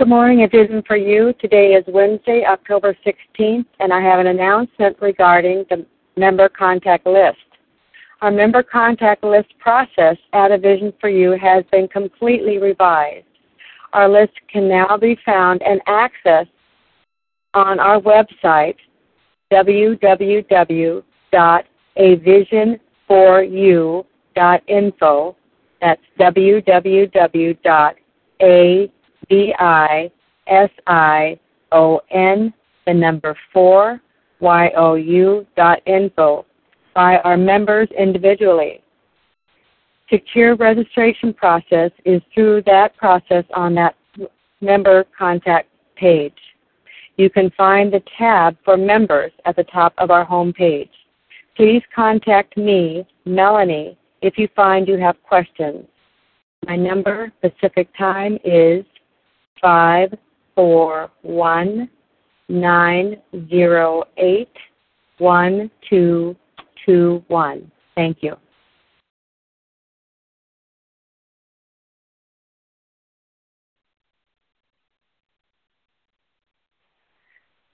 Good morning, a vision for you. Today is Wednesday, October 16th, and I have an announcement regarding the member contact list. Our member contact list process at A Vision for You has been completely revised. Our list can now be found and accessed on our website, www.avisionforyou.info. That's www.a V I S I O N, the number four, Y O U dot info by our members individually. Secure registration process is through that process on that member contact page. You can find the tab for members at the top of our home page. Please contact me, Melanie, if you find you have questions. My number, Pacific time, is five four one nine zero eight one two two one. Thank you.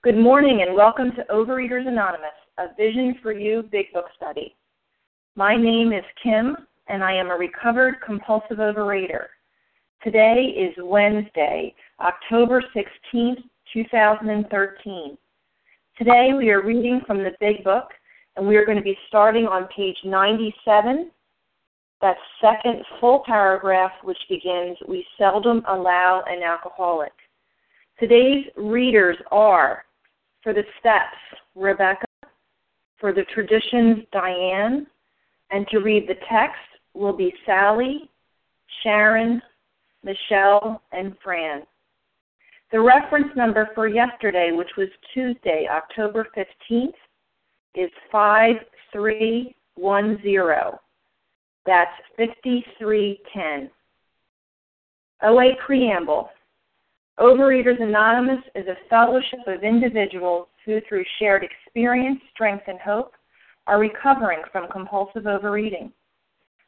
Good morning and welcome to Overeaters Anonymous, a Vision for You Big Book study. My name is Kim and I am a recovered compulsive overeater. Today is Wednesday, October 16th, 2013. Today we are reading from the Big Book and we are going to be starting on page 97, that second full paragraph which begins, We seldom allow an alcoholic. Today's readers are, for the steps, Rebecca, for the traditions, Diane, and to read the text will be Sally, Sharon, Michelle, and Fran. The reference number for yesterday, which was Tuesday, October 15th, is 5310. That's 5310. OA Preamble. Overeaters Anonymous is a fellowship of individuals who, through shared experience, strength, and hope, are recovering from compulsive overeating.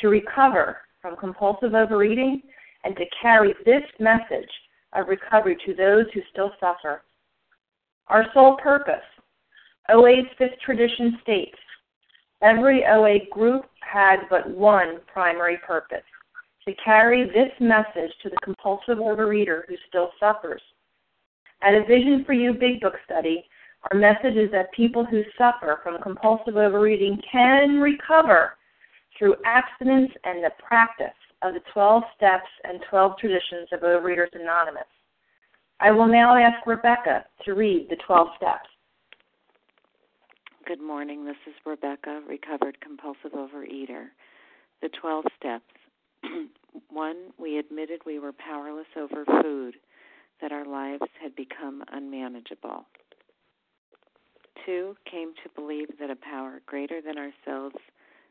to recover from compulsive overeating and to carry this message of recovery to those who still suffer. Our sole purpose OA's fifth tradition states every OA group had but one primary purpose to carry this message to the compulsive overeater who still suffers. At a Vision for You Big Book study, our message is that people who suffer from compulsive overeating can recover through abstinence and the practice of the 12 steps and 12 traditions of Overeaters Anonymous. I will now ask Rebecca to read the 12 steps. Good morning. This is Rebecca, recovered compulsive overeater. The 12 steps. One, we admitted we were powerless over food, that our lives had become unmanageable. Two, came to believe that a power greater than ourselves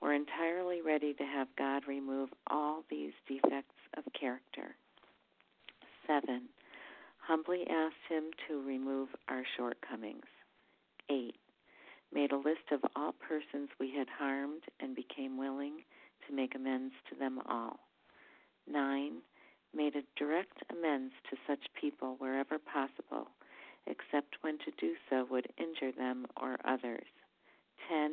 we're entirely ready to have God remove all these defects of character. Seven, humbly asked Him to remove our shortcomings. Eight, made a list of all persons we had harmed and became willing to make amends to them all. Nine, made a direct amends to such people wherever possible, except when to do so would injure them or others. Ten,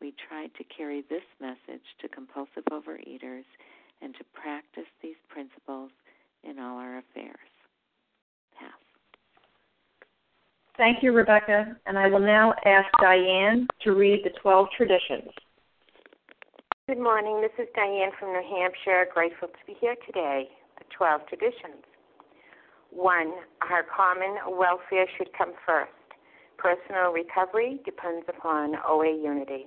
we tried to carry this message to compulsive overeaters and to practice these principles in all our affairs. Pass. Thank you, Rebecca. And I will now ask Diane to read the 12 traditions. Good morning. This is Diane from New Hampshire. Grateful to be here today. The 12 traditions. One, our common welfare should come first. Personal recovery depends upon OA unity.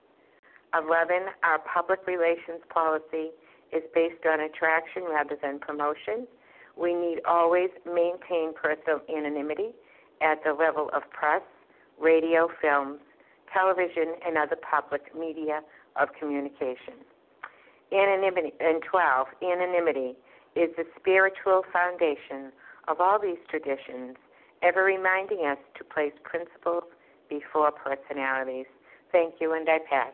11. Our public relations policy is based on attraction rather than promotion. We need always maintain personal anonymity at the level of press, radio, films, television, and other public media of communication. Anonymity, and 12, anonymity is the spiritual foundation of all these traditions, ever reminding us to place principles before personalities. Thank you, and I pass.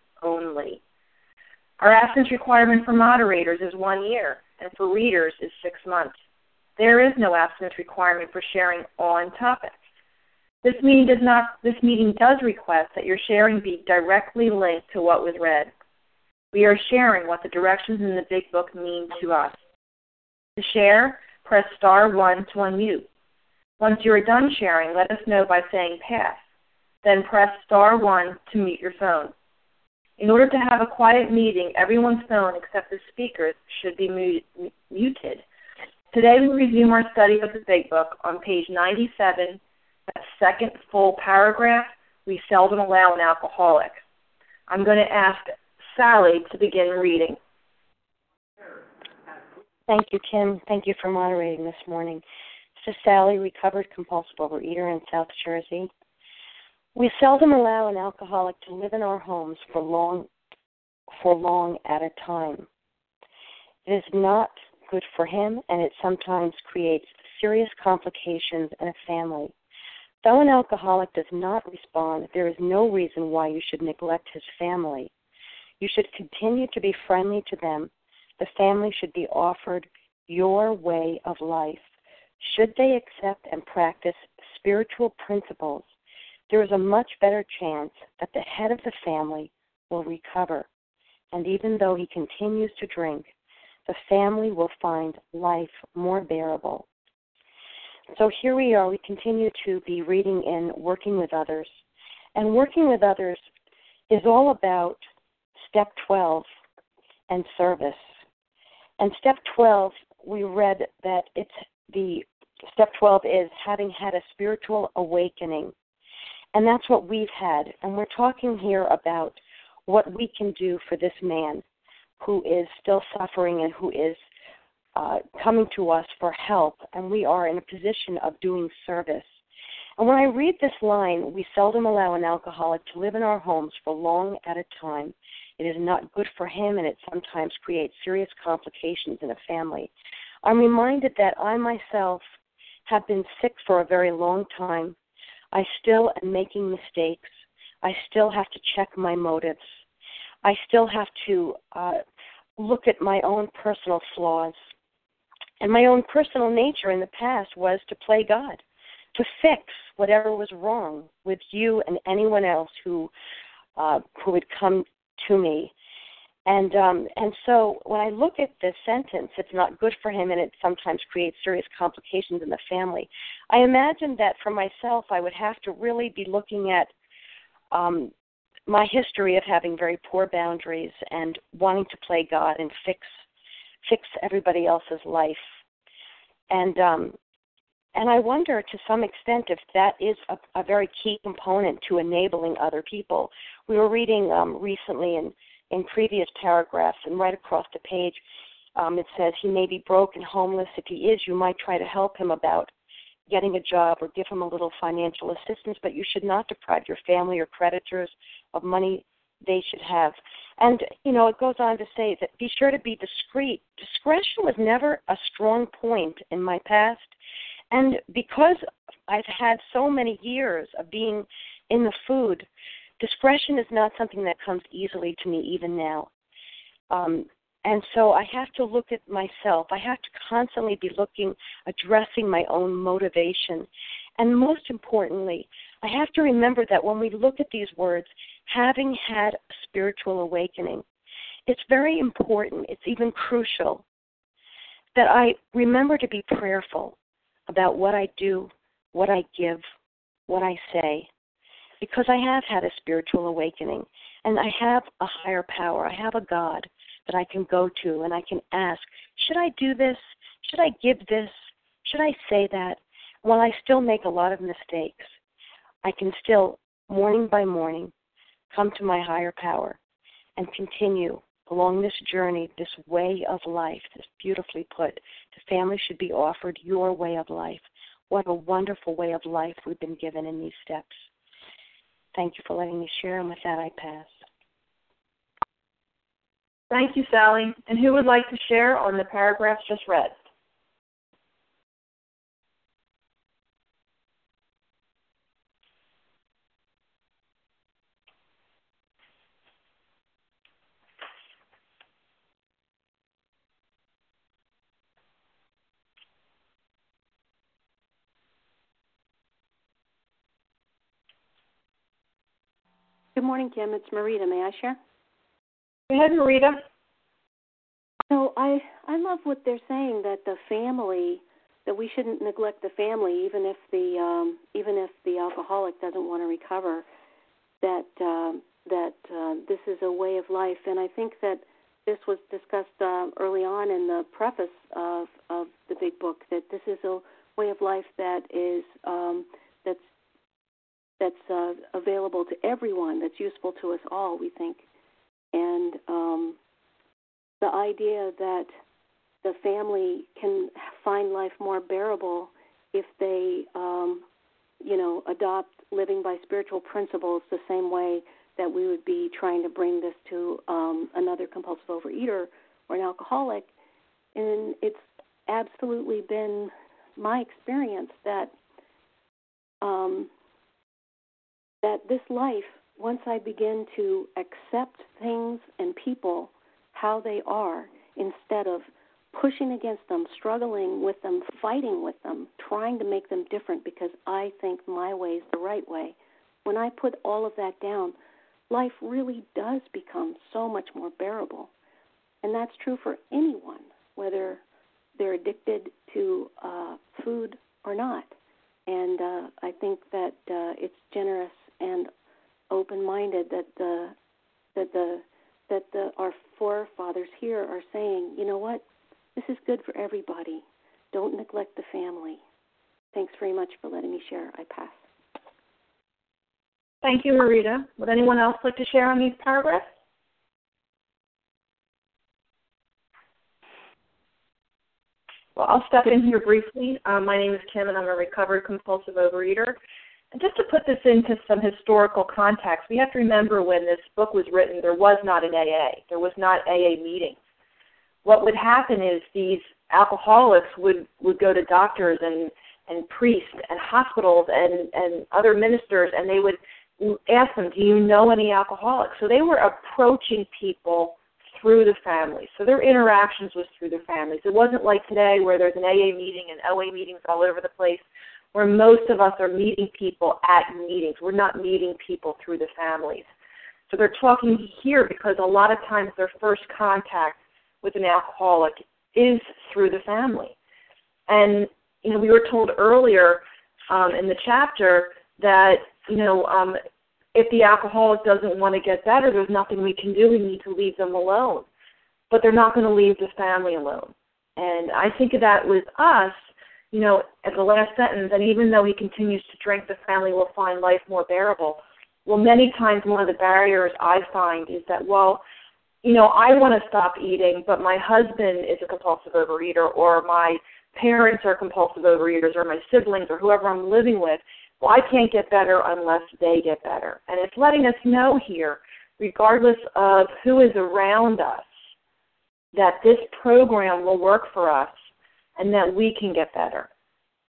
only. Our absence requirement for moderators is one year, and for readers is six months. There is no absence requirement for sharing on topic. This meeting does not this meeting does request that your sharing be directly linked to what was read. We are sharing what the directions in the big book mean to us. To share, press star one to unmute. Once you are done sharing, let us know by saying pass. Then press star one to mute your phone. In order to have a quiet meeting, everyone's phone except the speaker's should be muted. Today we resume our study of the Big Book on page 97 that second full paragraph, we seldom allow an alcoholic. I'm going to ask Sally to begin reading. Thank you, Kim. Thank you for moderating this morning. This is Sally, recovered compulsive overeater in South Jersey. We seldom allow an alcoholic to live in our homes for long for long at a time. It is not good for him and it sometimes creates serious complications in a family. Though an alcoholic does not respond, there is no reason why you should neglect his family. You should continue to be friendly to them. The family should be offered your way of life. Should they accept and practice spiritual principles, there is a much better chance that the head of the family will recover. And even though he continues to drink, the family will find life more bearable. So here we are. We continue to be reading and working with others. And working with others is all about step 12 and service. And step 12, we read that it's the step 12 is having had a spiritual awakening. And that's what we've had. And we're talking here about what we can do for this man who is still suffering and who is uh, coming to us for help. And we are in a position of doing service. And when I read this line, we seldom allow an alcoholic to live in our homes for long at a time. It is not good for him, and it sometimes creates serious complications in a family. I'm reminded that I myself have been sick for a very long time. I still am making mistakes. I still have to check my motives. I still have to uh, look at my own personal flaws. And my own personal nature in the past was to play God, to fix whatever was wrong with you and anyone else who uh, who would come to me. And um, and so when I look at this sentence, it's not good for him, and it sometimes creates serious complications in the family. I imagine that for myself, I would have to really be looking at um, my history of having very poor boundaries and wanting to play God and fix fix everybody else's life. And um, and I wonder to some extent if that is a, a very key component to enabling other people. We were reading um, recently in in previous paragraphs and right across the page, um, it says he may be broke and homeless. If he is, you might try to help him about getting a job or give him a little financial assistance, but you should not deprive your family or creditors of money they should have. And, you know, it goes on to say that be sure to be discreet. Discretion was never a strong point in my past. And because I've had so many years of being in the food, discretion is not something that comes easily to me even now. Um, and so I have to look at myself. I have to constantly be looking, addressing my own motivation. And most importantly, I have to remember that when we look at these words, having had a spiritual awakening, it's very important, it's even crucial that I remember to be prayerful about what I do, what I give, what I say, because I have had a spiritual awakening and I have a higher power. I have a God that I can go to and I can ask, should I do this? Should I give this? Should I say that? While I still make a lot of mistakes, I can still, morning by morning, come to my higher power and continue along this journey, this way of life, this beautifully put. The family should be offered your way of life. What a wonderful way of life we've been given in these steps. Thank you for letting me share, and with that, I pass. Thank you, Sally. And who would like to share on the paragraphs just read? Good morning, Kim. It's Marita. May I share? Go ahead, Marita. So I I love what they're saying that the family that we shouldn't neglect the family even if the um, even if the alcoholic doesn't want to recover. That uh, that uh, this is a way of life, and I think that this was discussed uh, early on in the preface of of the big book. That this is a way of life that is um, that's uh, available to everyone, that's useful to us all, we think. And um, the idea that the family can find life more bearable if they, um, you know, adopt living by spiritual principles the same way that we would be trying to bring this to um, another compulsive overeater or an alcoholic. And it's absolutely been my experience that um, that this life, once I begin to accept things and people how they are, instead of pushing against them, struggling with them, fighting with them, trying to make them different because I think my way is the right way, when I put all of that down, life really does become so much more bearable. And that's true for anyone, whether they're addicted to uh, food or not. And uh, I think that uh, it's generous and open-minded that the that the that the our forefathers here are saying, you know what, this is good for everybody. Don't neglect the family. Thanks very much for letting me share. I pass. Thank you, Marita. Would anyone else like to share on these paragraphs? Well, I'll step in here briefly. Um, my name is Kim, and I'm a recovered compulsive overeater. Just to put this into some historical context, we have to remember when this book was written, there was not an AA. There was not AA meetings. What would happen is these alcoholics would, would go to doctors and, and priests and hospitals and, and other ministers, and they would ask them, Do you know any alcoholics? So they were approaching people through the families. So their interactions was through their families. It wasn't like today where there's an AA meeting and OA meetings all over the place where most of us are meeting people at meetings. We're not meeting people through the families. So they're talking here because a lot of times their first contact with an alcoholic is through the family. And, you know, we were told earlier um, in the chapter that, you know, um, if the alcoholic doesn't want to get better, there's nothing we can do. We need to leave them alone. But they're not going to leave the family alone. And I think of that with us, you know, at the last sentence, and even though he continues to drink, the family will find life more bearable. Well, many times one of the barriers I find is that, well, you know, I want to stop eating, but my husband is a compulsive overeater, or my parents are compulsive overeaters, or my siblings, or whoever I'm living with, well, I can't get better unless they get better. And it's letting us know here, regardless of who is around us, that this program will work for us and that we can get better.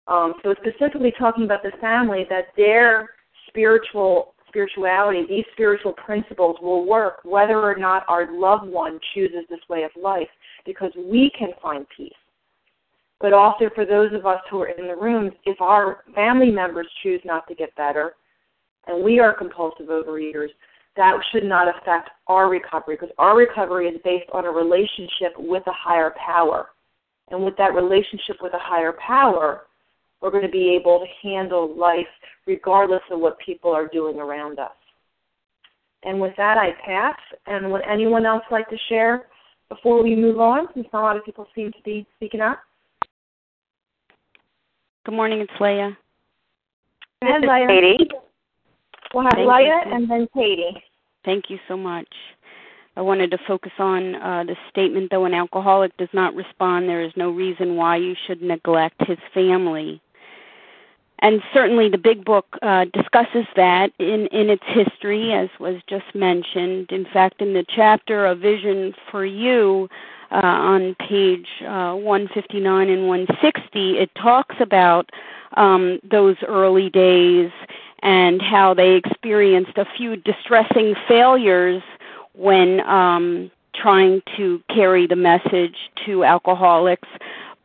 Um, so specifically talking about the family, that their spiritual spirituality, these spiritual principles will work whether or not our loved one chooses this way of life, because we can find peace but also for those of us who are in the rooms, if our family members choose not to get better, and we are compulsive overeaters, that should not affect our recovery because our recovery is based on a relationship with a higher power. And with that relationship with a higher power, we're going to be able to handle life regardless of what people are doing around us. And with that, I pass. And would anyone else like to share before we move on? Since a lot of people seem to be speaking up. Good morning, it's Leah. And Leah. Katie. We'll have Thank Leah you. and then Katie. Thank you so much. I wanted to focus on uh, the statement though an alcoholic does not respond, there is no reason why you should neglect his family. And certainly the big book uh, discusses that in, in its history, as was just mentioned. In fact, in the chapter A Vision for You, uh, on page uh, 159 and 160, it talks about um, those early days and how they experienced a few distressing failures when um, trying to carry the message to alcoholics.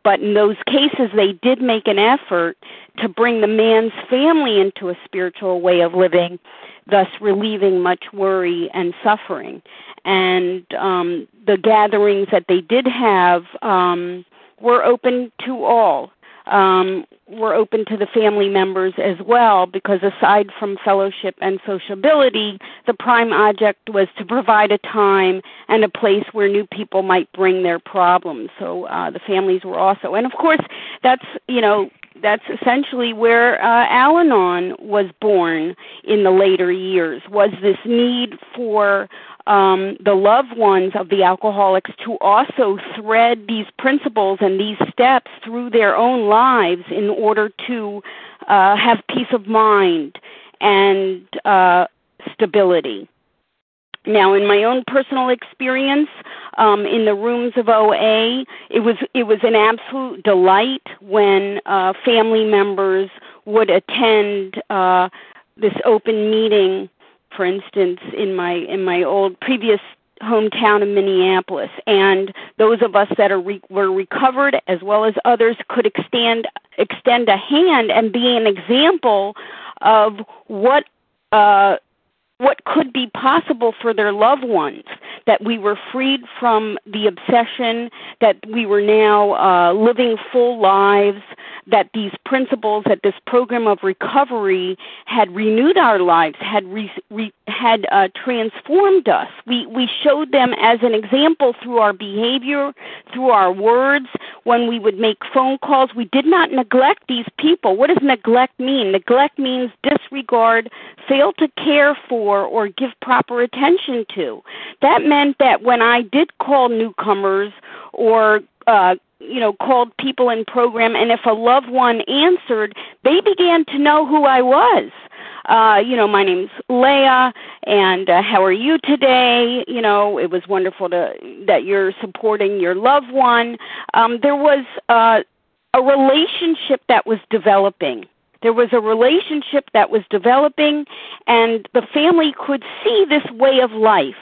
But in those cases, they did make an effort to bring the man's family into a spiritual way of living, thus relieving much worry and suffering and um, the gatherings that they did have um, were open to all. Um, were open to the family members as well because aside from fellowship and sociability, the prime object was to provide a time and a place where new people might bring their problems. So uh, the families were also, and of course, that's you know that's essentially where uh, Al-Anon was born in the later years. Was this need for um, the loved ones of the alcoholics to also thread these principles and these steps through their own lives in order to uh, have peace of mind and uh, stability. Now, in my own personal experience, um, in the rooms of OA, it was it was an absolute delight when uh, family members would attend uh, this open meeting for instance, in my in my old previous hometown of Minneapolis, and those of us that are re- were recovered, as well as others, could extend extend a hand and be an example of what uh, what could be possible for their loved ones. That we were freed from the obsession, that we were now uh, living full lives, that these principles, that this program of recovery had renewed our lives, had re, re, had uh, transformed us. We we showed them as an example through our behavior, through our words. When we would make phone calls, we did not neglect these people. What does neglect mean? Neglect means disregard, fail to care for, or give proper attention to. That meant that when I did call newcomers or uh, you know called people in program and if a loved one answered they began to know who i was. Uh you know my name's leah and uh, how are you today? You know it was wonderful to that you're supporting your loved one. Um there was uh a relationship that was developing. There was a relationship that was developing, and the family could see this way of life.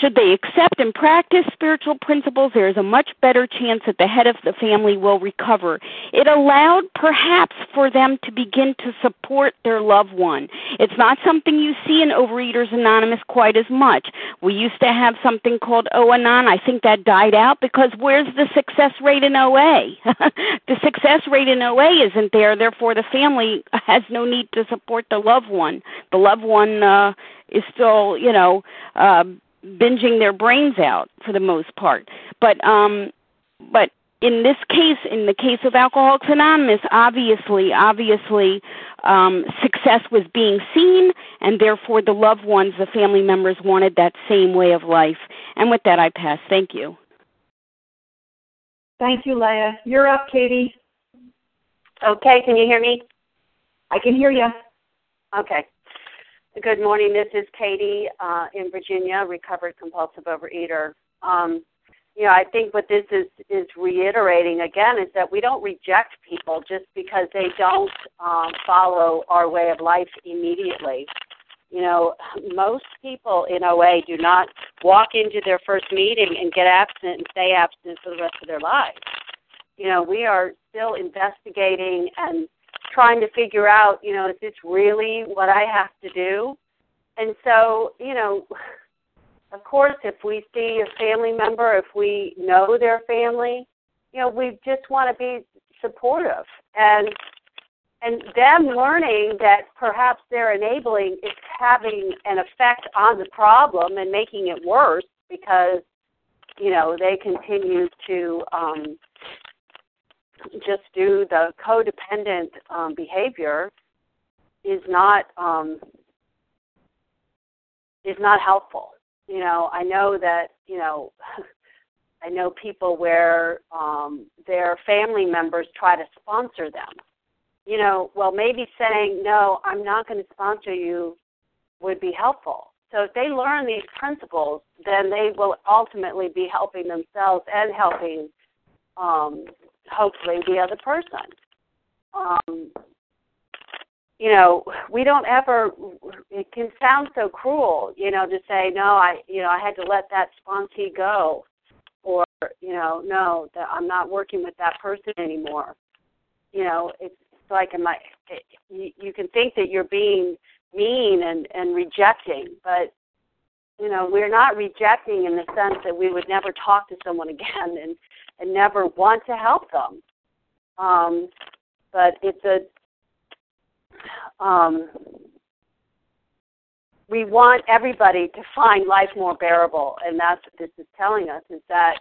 Should they accept and practice spiritual principles, there is a much better chance that the head of the family will recover. It allowed perhaps for them to begin to support their loved one. It's not something you see in Overeaters Anonymous quite as much. We used to have something called OAnon. I think that died out because where's the success rate in OA? the success rate in OA isn't there, therefore the family has no need to support the loved one. The loved one uh, is still, you know, uh, binging their brains out for the most part. But um, but in this case, in the case of Alcoholics Anonymous, obviously, obviously, um, success was being seen, and therefore the loved ones, the family members, wanted that same way of life. And with that, I pass. Thank you. Thank you, Leah. You're up, Katie. Okay, can you hear me? I can hear you. Okay. Good morning. This is Katie uh, in Virginia, recovered compulsive overeater. Um, you know, I think what this is is reiterating again is that we don't reject people just because they don't um, follow our way of life immediately. You know, most people in OA do not walk into their first meeting and get absent and stay absent for the rest of their lives. You know, we are still investigating and trying to figure out, you know, is this really what I have to do? And so, you know, of course, if we see a family member, if we know their family, you know, we just want to be supportive and and them learning that perhaps their enabling is having an effect on the problem and making it worse because you know they continue to um just do the codependent um, behavior is not um, is not helpful. You know, I know that you know. I know people where um, their family members try to sponsor them. You know, well, maybe saying no, I'm not going to sponsor you would be helpful. So if they learn these principles, then they will ultimately be helping themselves and helping um, hopefully the other person. Um, you know, we don't ever. It can sound so cruel, you know, to say no. I, you know, I had to let that sponsee go, or you know, no, that I'm not working with that person anymore. You know, it's like, am I? It, you, you can think that you're being mean and and rejecting, but you know, we're not rejecting in the sense that we would never talk to someone again and and never want to help them. Um, but it's a um, we want everybody to find life more bearable, and that's what this is telling us: is that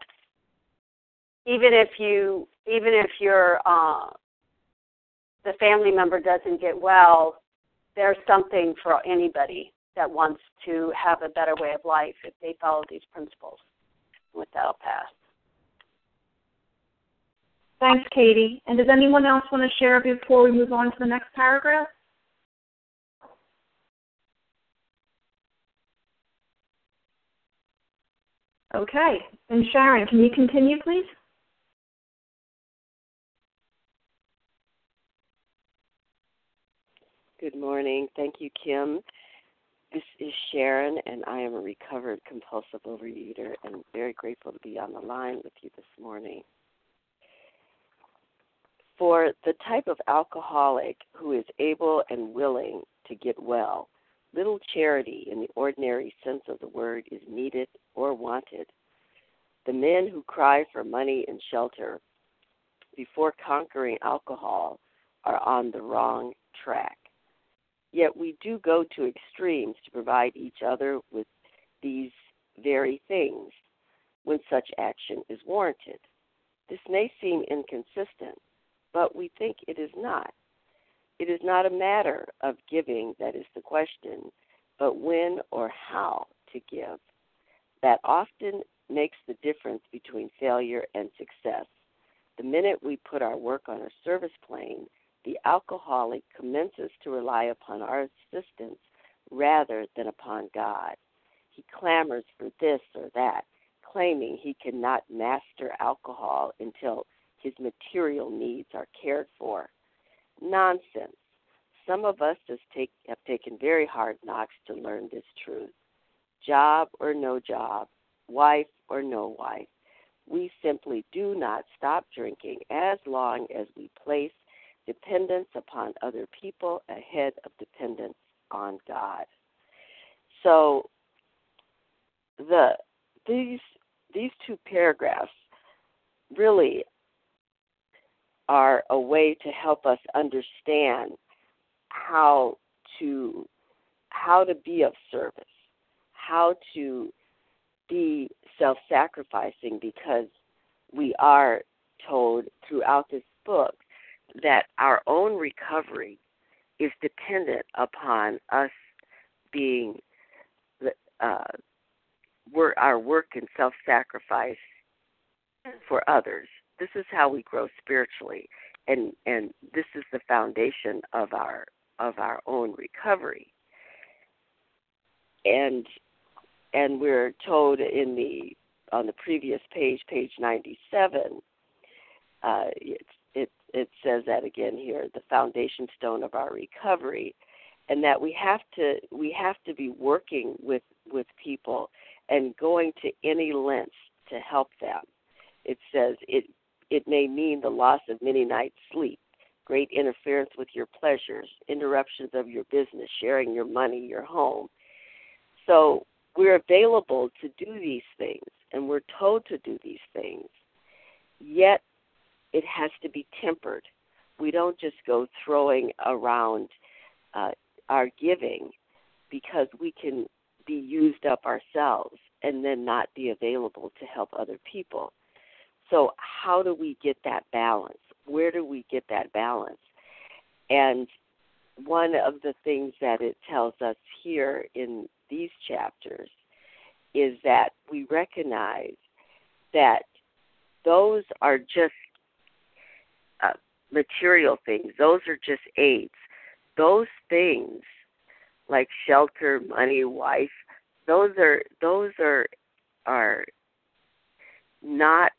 even if you, even if your uh, the family member doesn't get well, there's something for anybody that wants to have a better way of life if they follow these principles. With that, I'll pass. Thanks, Katie. And does anyone else want to share before we move on to the next paragraph? Okay. And Sharon, can you continue, please? Good morning. Thank you, Kim. This is Sharon, and I am a recovered compulsive overeater and very grateful to be on the line with you this morning for the type of alcoholic who is able and willing to get well, little charity in the ordinary sense of the word is needed or wanted. The men who cry for money and shelter before conquering alcohol are on the wrong track. Yet we do go to extremes to provide each other with these very things when such action is warranted. This may seem inconsistent, but we think it is not. It is not a matter of giving that is the question, but when or how to give. That often makes the difference between failure and success. The minute we put our work on a service plane, the alcoholic commences to rely upon our assistance rather than upon God. He clamors for this or that, claiming he cannot master alcohol until his material needs are cared for. Nonsense. Some of us take, have taken very hard knocks to learn this truth. Job or no job, wife or no wife, we simply do not stop drinking as long as we place dependence upon other people ahead of dependence on God. So the these these two paragraphs really are a way to help us understand how to how to be of service, how to be self-sacrificing because we are told throughout this book that our own recovery is dependent upon us being uh, our work and self-sacrifice for others. This is how we grow spiritually, and and this is the foundation of our of our own recovery. And and we're told in the on the previous page, page 97, uh, it, it, it says that again here, the foundation stone of our recovery, and that we have to we have to be working with with people and going to any lengths to help them. It says it it may mean the loss of many nights' sleep, great interference with your pleasures, interruptions of your business, sharing your money, your home. So we're available to do these things and we're told to do these things. Yet it has to be tempered. We don't just go throwing around uh, our giving because we can be used up ourselves and then not be available to help other people. So, how do we get that balance? Where do we get that balance? And one of the things that it tells us here in these chapters is that we recognize that those are just uh, material things, those are just aids. Those things, like shelter, money, wife, those are those are are not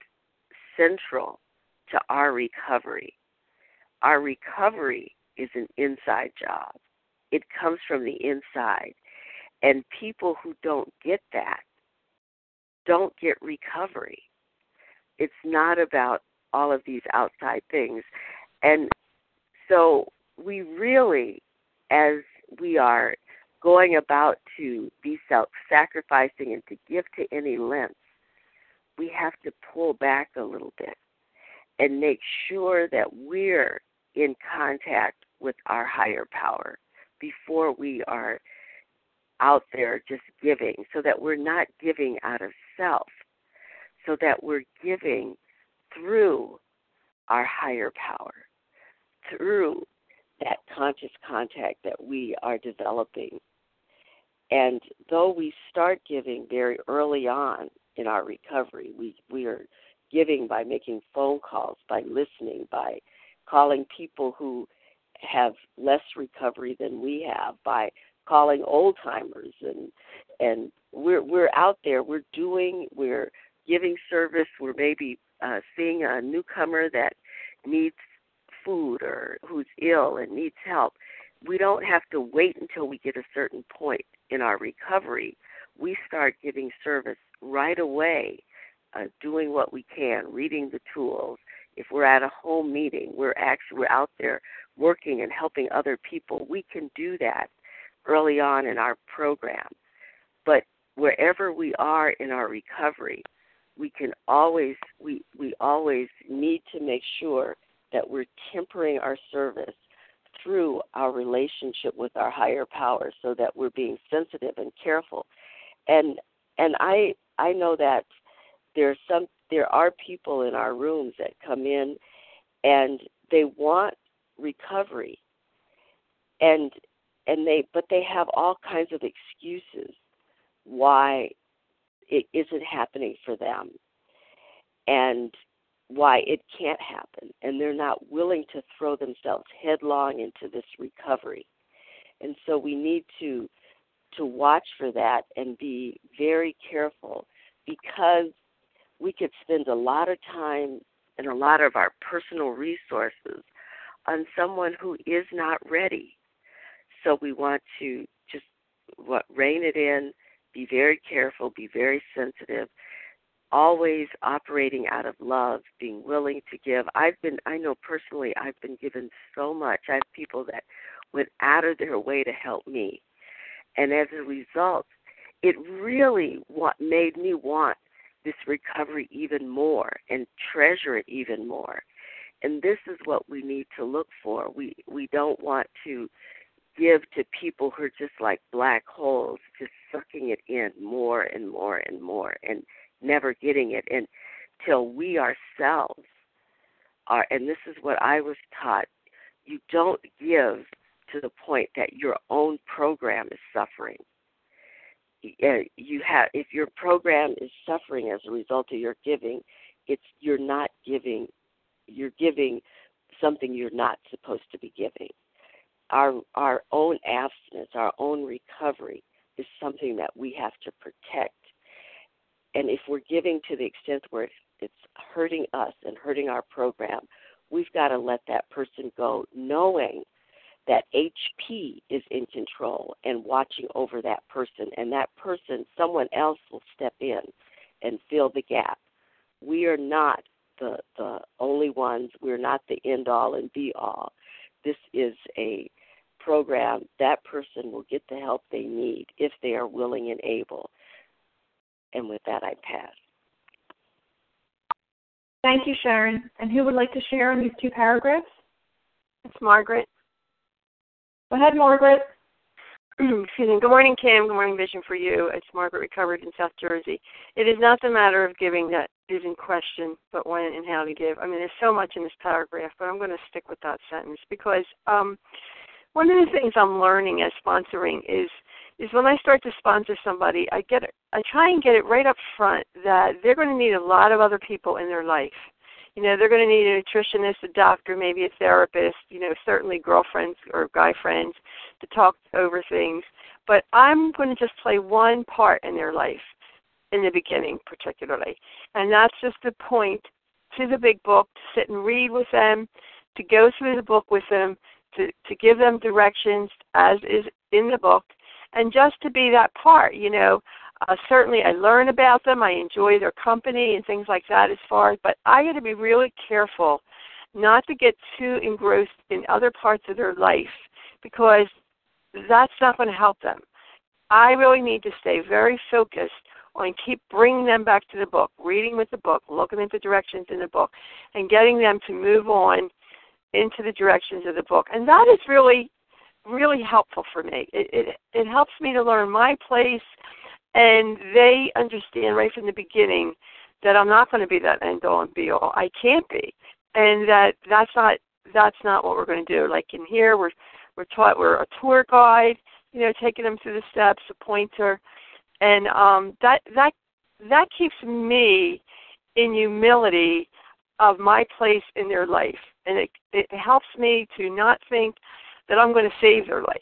central to our recovery. Our recovery is an inside job. It comes from the inside. And people who don't get that don't get recovery. It's not about all of these outside things. And so we really, as we are going about to be self sacrificing and to give to any length, we have to pull back a little bit and make sure that we're in contact with our higher power before we are out there just giving so that we're not giving out of self, so that we're giving through our higher power, through that conscious contact that we are developing. And though we start giving very early on in our recovery, we, we are giving by making phone calls, by listening, by calling people who have less recovery than we have, by calling old timers and and we're we're out there. We're doing we're giving service. We're maybe uh, seeing a newcomer that needs food or who's ill and needs help. We don't have to wait until we get a certain point in our recovery we start giving service right away uh, doing what we can reading the tools if we're at a home meeting we're actually we're out there working and helping other people we can do that early on in our program. But wherever we are in our recovery, we can always we we always need to make sure that we're tempering our service through our relationship with our higher power so that we're being sensitive and careful and and i i know that there's some there are people in our rooms that come in and they want recovery. And and they but they have all kinds of excuses why it isn't happening for them and why it can't happen. And they're not willing to throw themselves headlong into this recovery. And so we need to to watch for that and be very careful because we could spend a lot of time and a lot of our personal resources on someone who is not ready. So we want to just what rein it in, be very careful, be very sensitive, always operating out of love, being willing to give. I've been I know personally I've been given so much. I have people that went out of their way to help me. And as a result, it really what made me want this recovery even more and treasure it even more. And this is what we need to look for. We we don't want to give to people who are just like black holes, just sucking it in more and more and more and never getting it until we ourselves are and this is what I was taught. You don't give to the point that your own program is suffering. Uh, you have if your program is suffering as a result of your giving it's you're not giving you're giving something you're not supposed to be giving. Our our own abstinence our own recovery is something that we have to protect. And if we're giving to the extent where it's hurting us and hurting our program we've got to let that person go knowing that HP is in control and watching over that person, and that person, someone else will step in and fill the gap. We are not the the only ones. We're not the end all and be all. This is a program. That person will get the help they need if they are willing and able. And with that, I pass. Thank you, Sharon. And who would like to share on these two paragraphs? It's Margaret. Go ahead, Margaret. Excuse me. Good morning, Kim. Good morning, Vision for You. It's Margaret, recovered in South Jersey. It is not the matter of giving that is in question, but when and how to give. I mean, there's so much in this paragraph, but I'm going to stick with that sentence because um, one of the things I'm learning as sponsoring is is when I start to sponsor somebody, I get I try and get it right up front that they're going to need a lot of other people in their life you know, they're going to need a nutritionist, a doctor, maybe a therapist, you know, certainly girlfriends or guy friends to talk over things. But I'm going to just play one part in their life in the beginning, particularly. And that's just to point to the big book, to sit and read with them, to go through the book with them, to, to give them directions as is in the book, and just to be that part, you know. Uh, certainly, I learn about them. I enjoy their company and things like that as far as, but I got to be really careful not to get too engrossed in other parts of their life because that's not going to help them. I really need to stay very focused on keep bringing them back to the book, reading with the book, looking at the directions in the book, and getting them to move on into the directions of the book. And that is really, really helpful for me. It it, it helps me to learn my place and they understand right from the beginning that I'm not going to be that end all and be all. I can't be, and that that's not that's not what we're going to do. Like in here, we're we're taught we're a tour guide, you know, taking them through the steps, a pointer, and um, that that that keeps me in humility of my place in their life, and it it helps me to not think that I'm going to save their life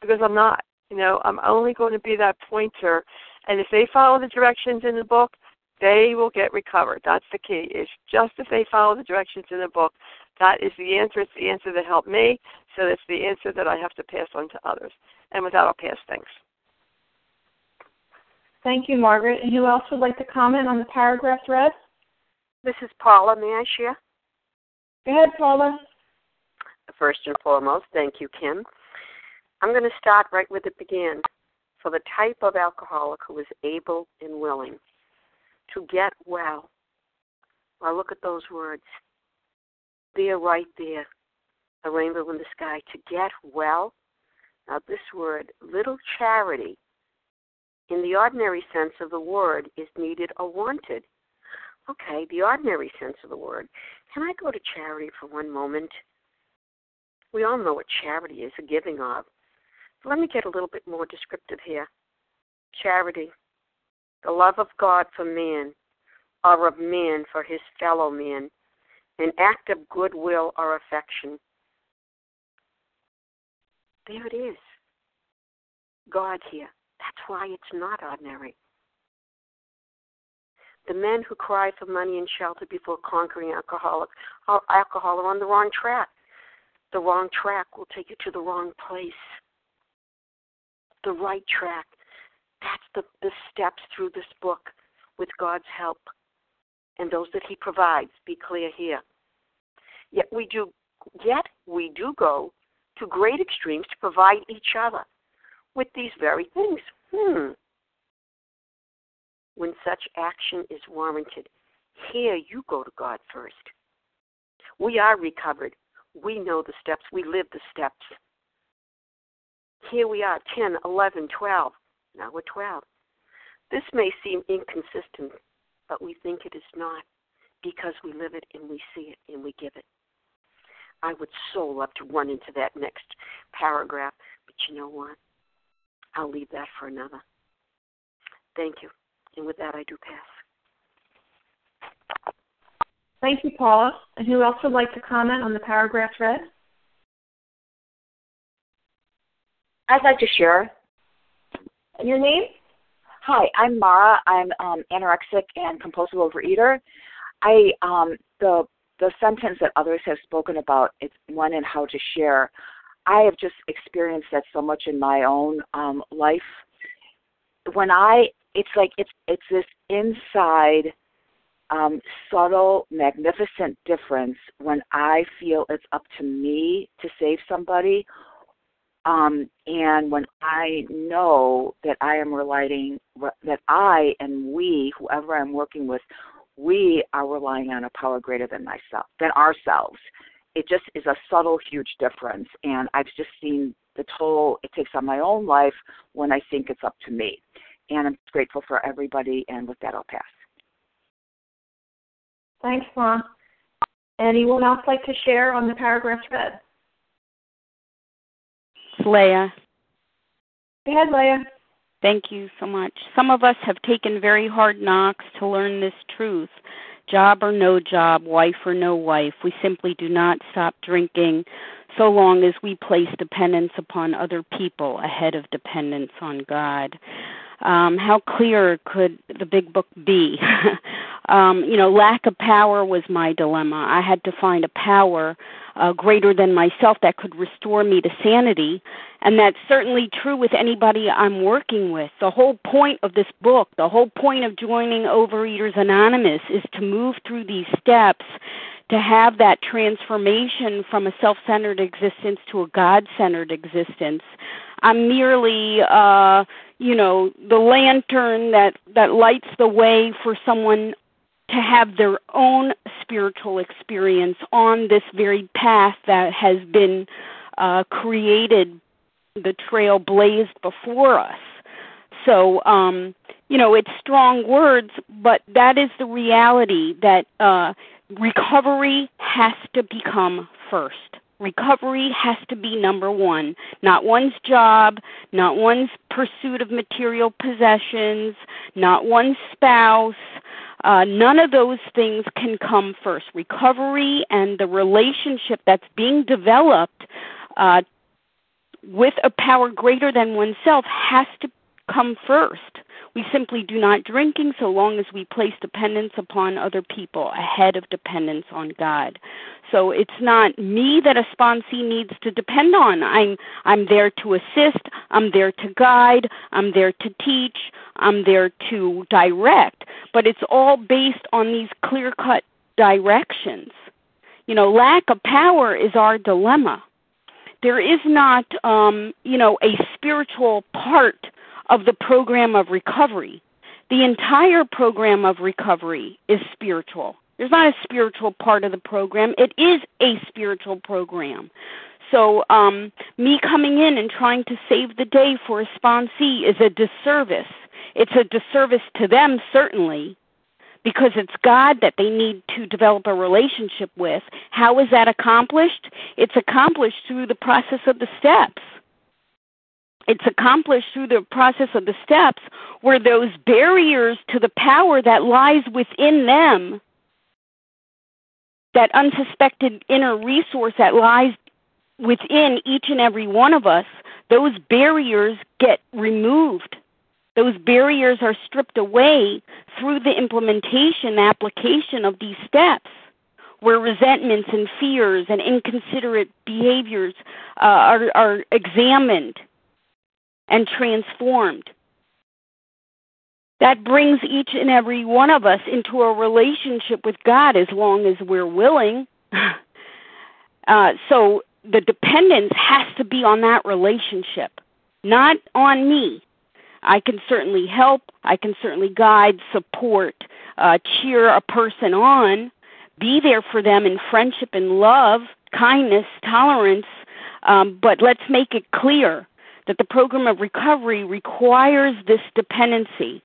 because I'm not. You know, I'm only going to be that pointer, and if they follow the directions in the book, they will get recovered. That's the key. It's just if they follow the directions in the book, that is the answer. It's the answer that helped me, so it's the answer that I have to pass on to others. And with that, I'll pass. Thanks. Thank you, Margaret. And who else would like to comment on the paragraph read? This is Paula. May I share? Go ahead, Paula. First and foremost, thank you, Kim. I'm going to start right where it began. For the type of alcoholic who is able and willing to get well. Well, look at those words. They're right there. A rainbow in the sky. To get well. Now, this word, little charity, in the ordinary sense of the word, is needed or wanted. Okay, the ordinary sense of the word. Can I go to charity for one moment? We all know what charity is, a giving of. Let me get a little bit more descriptive here. Charity, the love of God for man, or of man for his fellow man, an act of goodwill or affection. There it is. God here. That's why it's not ordinary. The men who cry for money and shelter before conquering alcoholic, alcohol are on the wrong track. The wrong track will take you to the wrong place the right track. That's the, the steps through this book with God's help and those that He provides. Be clear here. Yet we do yet we do go to great extremes to provide each other with these very things. Hmm. When such action is warranted, here you go to God first. We are recovered. We know the steps. We live the steps. Here we are, 10, 11, 12. Now we're 12. This may seem inconsistent, but we think it is not because we live it and we see it and we give it. I would so love to run into that next paragraph, but you know what? I'll leave that for another. Thank you. And with that, I do pass. Thank you, Paula. And who else would like to comment on the paragraph read? I'd like to share. Your name? Hi, I'm Mara. I'm um, anorexic and compulsive overeater. I um, the the sentence that others have spoken about it's when and how to share. I have just experienced that so much in my own um, life. When I, it's like it's it's this inside, um, subtle, magnificent difference when I feel it's up to me to save somebody, um, and when I know that I am relying, that I and we, whoever I'm working with, we are relying on a power greater than myself, than ourselves. It just is a subtle, huge difference. And I've just seen the toll it takes on my own life when I think it's up to me. And I'm grateful for everybody. And with that, I'll pass. Thanks, Mom. Anyone else like to share on the paragraphs read? Leah. Go ahead, Leah. Thank you so much. Some of us have taken very hard knocks to learn this truth. Job or no job, wife or no wife, we simply do not stop drinking so long as we place dependence upon other people ahead of dependence on God. Um, how clear could the big book be? um, you know, lack of power was my dilemma. I had to find a power uh, greater than myself that could restore me to sanity. And that's certainly true with anybody I'm working with. The whole point of this book, the whole point of joining Overeaters Anonymous is to move through these steps to have that transformation from a self centered existence to a God centered existence. I'm merely uh you know the lantern that that lights the way for someone to have their own spiritual experience on this very path that has been uh, created, the trail blazed before us. So, um, you know, it's strong words, but that is the reality that uh, recovery has to become first. Recovery has to be number one, not one's job, not one's pursuit of material possessions, not one's spouse, uh, none of those things can come first. Recovery and the relationship that's being developed uh, with a power greater than oneself has to come first. We simply do not drinking so long as we place dependence upon other people ahead of dependence on God. So it's not me that a sponsee needs to depend on. I'm I'm there to assist, I'm there to guide, I'm there to teach, I'm there to direct, but it's all based on these clear-cut directions. You know, lack of power is our dilemma There is not, um, you know, a spiritual part of the program of recovery. The entire program of recovery is spiritual. There's not a spiritual part of the program. It is a spiritual program. So, um, me coming in and trying to save the day for a sponsee is a disservice. It's a disservice to them, certainly, because it's God that they need to develop a relationship with. How is that accomplished? It's accomplished through the process of the steps. It's accomplished through the process of the steps where those barriers to the power that lies within them, that unsuspected inner resource that lies within each and every one of us, those barriers get removed. Those barriers are stripped away through the implementation, application of these steps, where resentments and fears and inconsiderate behaviors uh, are, are examined and transformed. That brings each and every one of us into a relationship with God as long as we're willing. uh, so the dependence has to be on that relationship, not on me I can certainly help, I can certainly guide, support, uh, cheer a person on, be there for them in friendship and love, kindness, tolerance, um, but let's make it clear that the program of recovery requires this dependency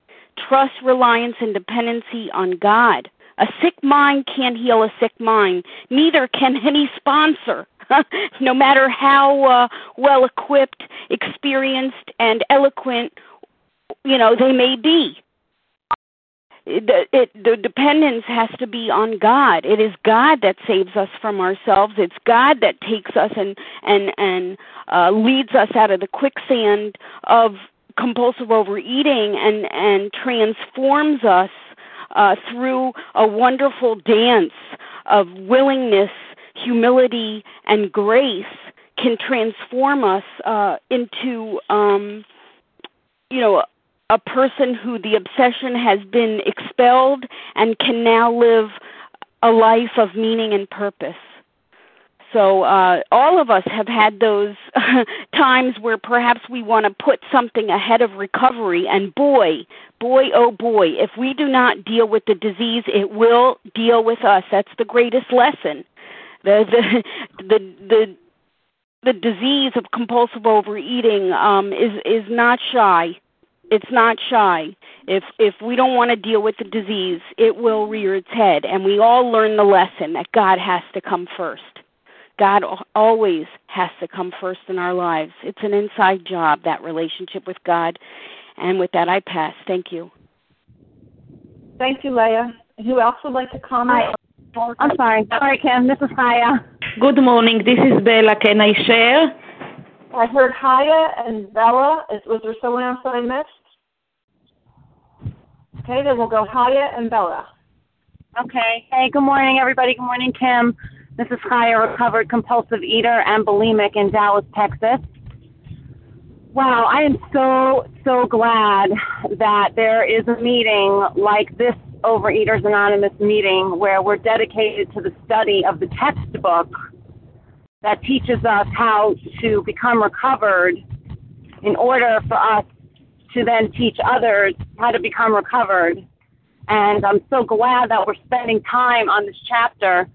trust, reliance, and dependency on God. A sick mind can't heal a sick mind. Neither can any sponsor, no matter how uh, well equipped, experienced, and eloquent you know they may be the it, the dependence has to be on God. It is God that saves us from ourselves. It's God that takes us and and and uh, leads us out of the quicksand of compulsive overeating and and transforms us uh, through a wonderful dance of willingness, humility, and grace. Can transform us uh, into um, you know a person who the obsession has been expelled and can now live a life of meaning and purpose. So uh, all of us have had those times where perhaps we want to put something ahead of recovery, and boy, boy, oh boy, if we do not deal with the disease, it will deal with us. That's the greatest lesson. The the the the the disease of compulsive overeating um, is is not shy it's not shy. If if we don't want to deal with the disease, it will rear its head, and we all learn the lesson that God has to come first. God always has to come first in our lives. It's an inside job that relationship with God. And with that, I pass. Thank you. Thank you, Leah. Who else would like to comment? Hi. I'm sorry. Sorry, Kim. This is Haya. Good morning. This is Bella. Can I share? I heard Haya and Bella. Was there someone else that I missed? Okay, then we'll go Haya and Bella. Okay. Hey, good morning, everybody. Good morning, Kim. This is Haya, recovered compulsive eater and bulimic in Dallas, Texas. Wow, I am so, so glad that there is a meeting like this Overeaters Anonymous meeting where we're dedicated to the study of the textbook that teaches us how to become recovered in order for us to then teach others how to become recovered. And I'm so glad that we're spending time on this chapter.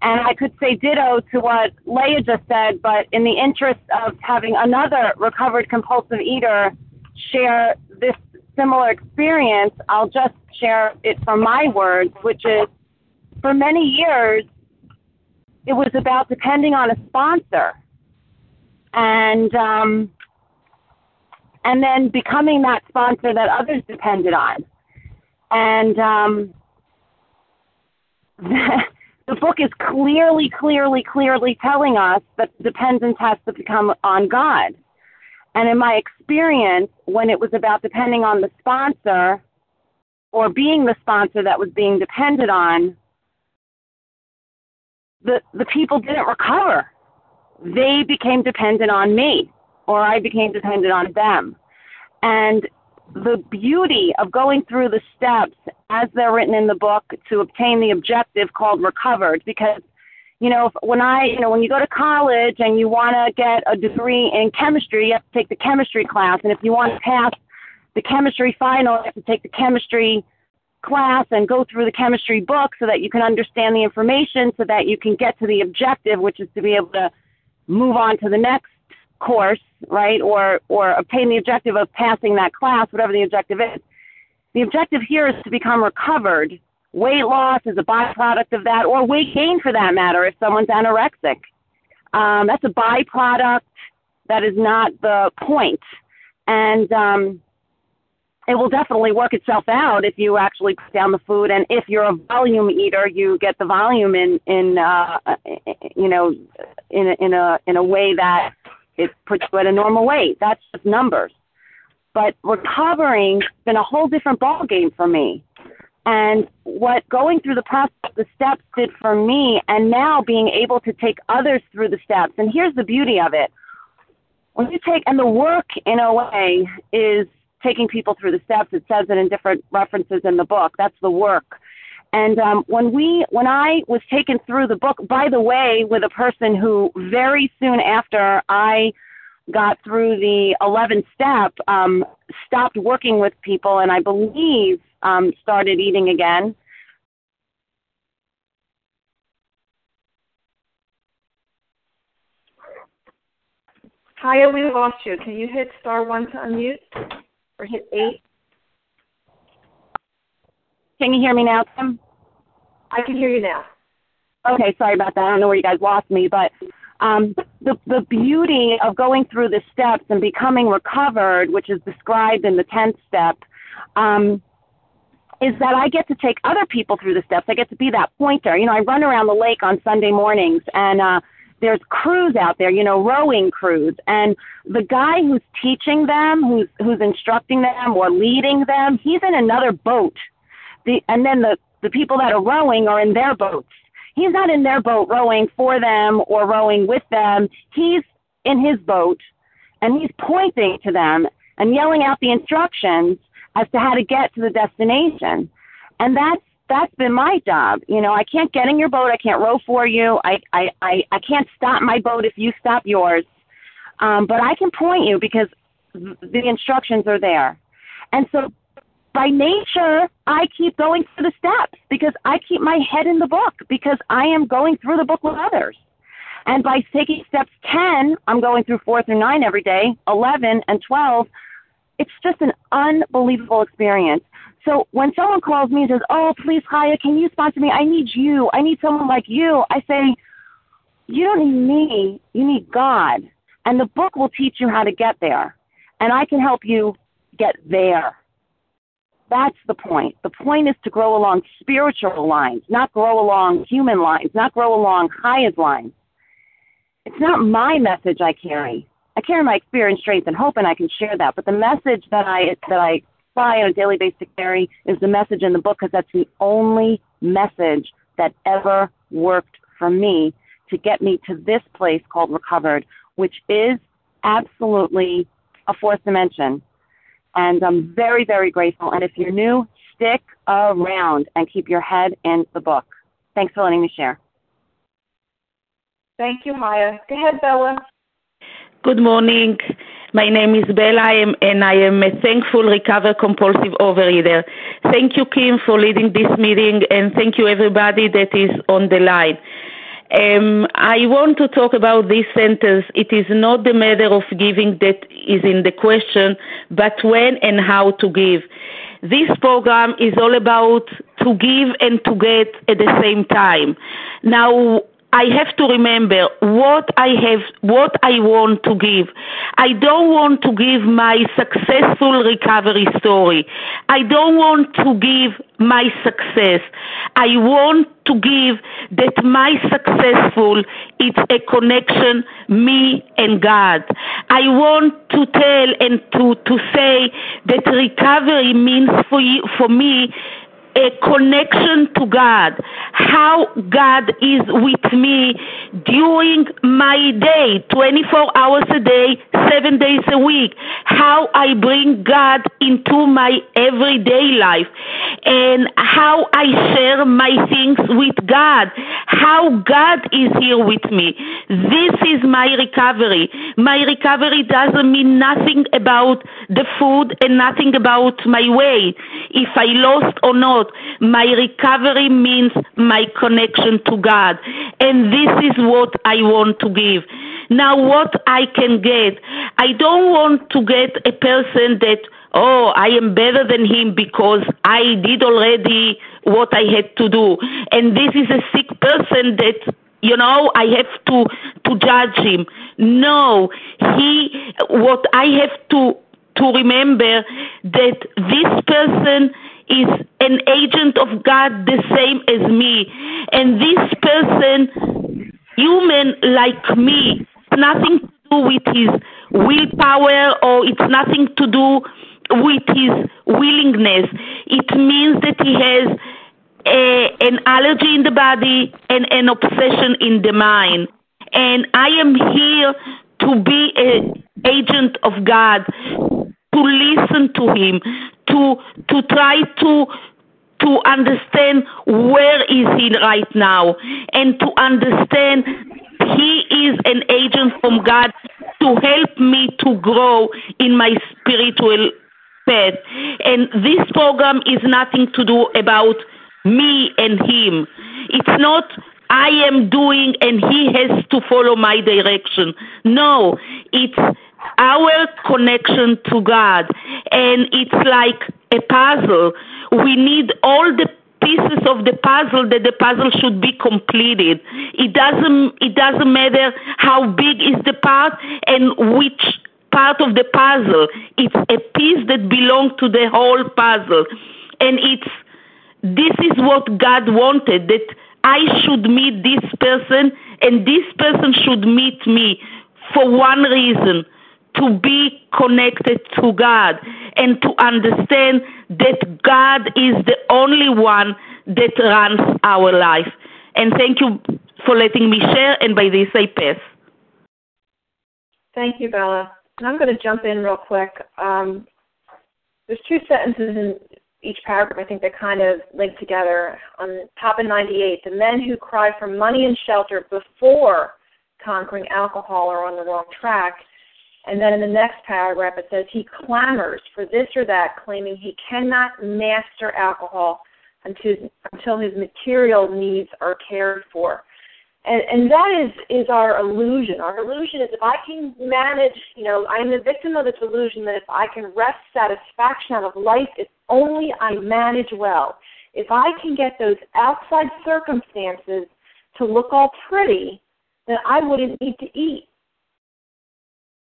And I could say ditto to what Leah just said, but in the interest of having another recovered compulsive eater share this similar experience, I'll just share it from my words, which is for many years, it was about depending on a sponsor. And um, and then becoming that sponsor that others depended on. And um, the book is clearly, clearly, clearly telling us that dependence has to become on God. And in my experience, when it was about depending on the sponsor or being the sponsor that was being depended on, the, the people didn't recover. They became dependent on me or I became dependent on them. And the beauty of going through the steps as they're written in the book to obtain the objective called recovered, because you know, when I, you know, when you go to college and you want to get a degree in chemistry, you have to take the chemistry class. And if you want to pass the chemistry final, you have to take the chemistry class and go through the chemistry book so that you can understand the information so that you can get to the objective, which is to be able to move on to the next course, right? Or, or obtain the objective of passing that class, whatever the objective is. The objective here is to become recovered weight loss is a byproduct of that, or weight gain for that matter, if someone's anorexic. Um, that's a byproduct. That is not the point. And um, it will definitely work itself out if you actually put down the food. And if you're a volume eater, you get the volume in, in uh, you know, in in a in a way that it puts you at a normal weight. That's just numbers. But recovering has been a whole different ballgame for me and what going through the process, the steps did for me, and now being able to take others through the steps. And here's the beauty of it. When you take, and the work in a way is taking people through the steps. It says it in different references in the book. That's the work. And um, when we, when I was taken through the book, by the way, with a person who very soon after I got through the 11th step, um, stopped working with people, and I believe um, started eating again. Kaya, we lost you. Can you hit star one to unmute or hit eight? Can you hear me now, Tim? I can hear you now. Okay, sorry about that. I don't know where you guys lost me, but um, the the beauty of going through the steps and becoming recovered, which is described in the tenth step, um, is that I get to take other people through the steps. I get to be that pointer. You know, I run around the lake on Sunday mornings and uh there's crews out there, you know, rowing crews, and the guy who's teaching them, who's who's instructing them or leading them, he's in another boat. The and then the the people that are rowing are in their boats. He's not in their boat rowing for them or rowing with them. He's in his boat and he's pointing to them and yelling out the instructions as to how to get to the destination. And that's that's been my job. You know, I can't get in your boat. I can't row for you. I I I, I can't stop my boat if you stop yours. Um, but I can point you because the instructions are there. And so by nature, I keep going through the steps because I keep my head in the book because I am going through the book with others. And by taking steps 10, I'm going through 4 through 9 every day, 11 and 12, it's just an unbelievable experience. So when someone calls me and says, "Oh, please, Chaya, can you sponsor me? I need you. I need someone like you," I say, "You don't need me. You need God, and the book will teach you how to get there, and I can help you get there." That's the point. The point is to grow along spiritual lines, not grow along human lines, not grow along Chaya's lines. It's not my message I carry. I carry my experience, strength, and hope, and I can share that. But the message that I that I try on a daily basis to carry is the message in the book because that's the only message that ever worked for me to get me to this place called recovered, which is absolutely a fourth dimension. And I'm very, very grateful. And if you're new, stick around and keep your head in the book. Thanks for letting me share. Thank you, Maya. Go ahead, Bella. Good morning. My name is Bella, I am, and I am a thankful recovered compulsive overeater. Thank you, Kim, for leading this meeting, and thank you, everybody that is on the line. Um, I want to talk about this sentence. It is not the matter of giving that is in the question, but when and how to give. This program is all about to give and to get at the same time. Now, I have to remember what I have, what I want to give. I don't want to give my successful recovery story. I don't want to give my success. I want to give that my successful it's a connection me and God. I want to tell and to to say that recovery means for you, for me a connection to God, how God is with me during my day, 24 hours a day, seven days a week, how I bring God into my everyday life, and how I share my things with God, how God is here with me. This is my recovery. My recovery doesn't mean nothing about the food and nothing about my weight. If I lost or not, my recovery means my connection to God. And this is what I want to give. Now, what I can get, I don't want to get a person that, oh, I am better than him because I did already what I had to do. And this is a sick person that you know i have to to judge him no he what i have to to remember that this person is an agent of god the same as me and this person human like me nothing to do with his willpower or it's nothing to do with his willingness it means that he has a, an allergy in the body and an obsession in the mind. And I am here to be an agent of God, to listen to Him, to to try to to understand where is He right now, and to understand He is an agent from God to help me to grow in my spiritual path. And this program is nothing to do about me and him. It's not I am doing and he has to follow my direction. No, it's our connection to God. And it's like a puzzle. We need all the pieces of the puzzle that the puzzle should be completed. It doesn't it doesn't matter how big is the part and which part of the puzzle. It's a piece that belongs to the whole puzzle. And it's this is what God wanted that I should meet this person and this person should meet me for one reason to be connected to God and to understand that God is the only one that runs our life. And thank you for letting me share, and by this I pass. Thank you, Bella. And I'm going to jump in real quick. Um, there's two sentences in each paragraph, I think they kind of link together. On top of 98, the men who cry for money and shelter before conquering alcohol are on the wrong track. And then in the next paragraph, it says he clamors for this or that, claiming he cannot master alcohol until, until his material needs are cared for and, and that is is our illusion. Our illusion is if I can manage, you know, I'm the victim of this illusion that if I can wrest satisfaction out of life, if only I manage well. If I can get those outside circumstances to look all pretty, then I wouldn't need to eat.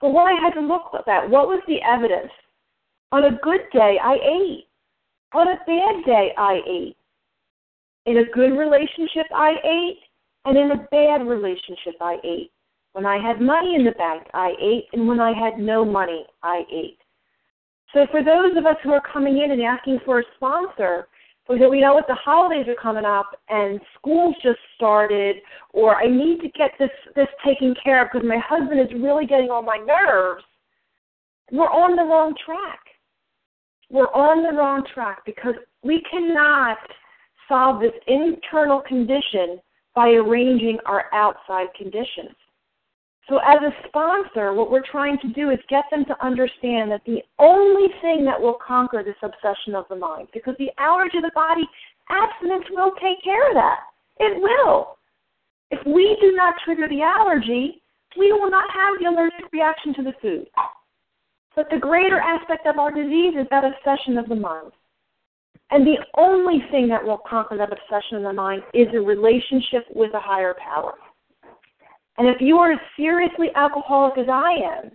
But what I had to look at what was the evidence? On a good day, I ate. On a bad day, I ate. In a good relationship, I ate and in a bad relationship, I ate. When I had money in the bank, I ate. And when I had no money, I ate. So for those of us who are coming in and asking for a sponsor, we know what the holidays are coming up and school's just started, or I need to get this this taken care of because my husband is really getting on my nerves, we're on the wrong track. We're on the wrong track because we cannot solve this internal condition by arranging our outside conditions. So, as a sponsor, what we're trying to do is get them to understand that the only thing that will conquer this obsession of the mind, because the allergy of the body, abstinence will take care of that. It will. If we do not trigger the allergy, we will not have the allergic reaction to the food. But the greater aspect of our disease is that obsession of the mind. And the only thing that will conquer that obsession of the mind is a relationship with a higher power. And if you are as seriously alcoholic as I am,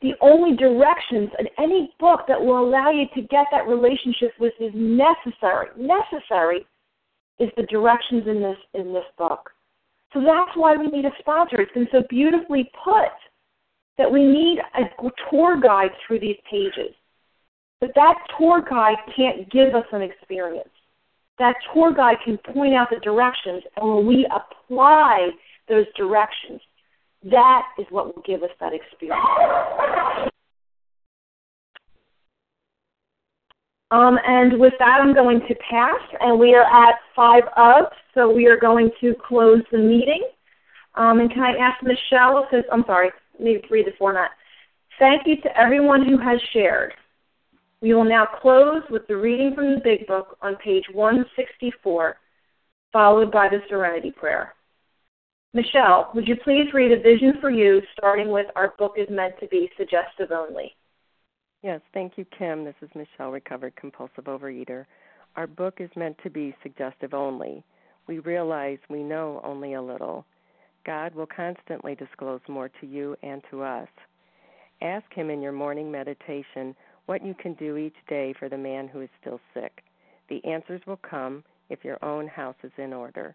the only directions in any book that will allow you to get that relationship with is necessary. Necessary is the directions in this in this book. So that's why we need a sponsor. It's been so beautifully put that we need a tour guide through these pages. But that tour guide can't give us an experience. That tour guide can point out the directions, and when we apply those directions, That is what will give us that experience. Um, and with that, I'm going to pass, and we are at five of, so we are going to close the meeting. Um, and can I ask Michelle, because I'm sorry, maybe read the format. Thank you to everyone who has shared. We will now close with the reading from the Big Book on page 164, followed by the Serenity Prayer. Michelle, would you please read a vision for you, starting with Our book is meant to be suggestive only? Yes, thank you, Kim. This is Michelle, recovered compulsive overeater. Our book is meant to be suggestive only. We realize we know only a little. God will constantly disclose more to you and to us. Ask Him in your morning meditation what you can do each day for the man who is still sick. The answers will come if your own house is in order.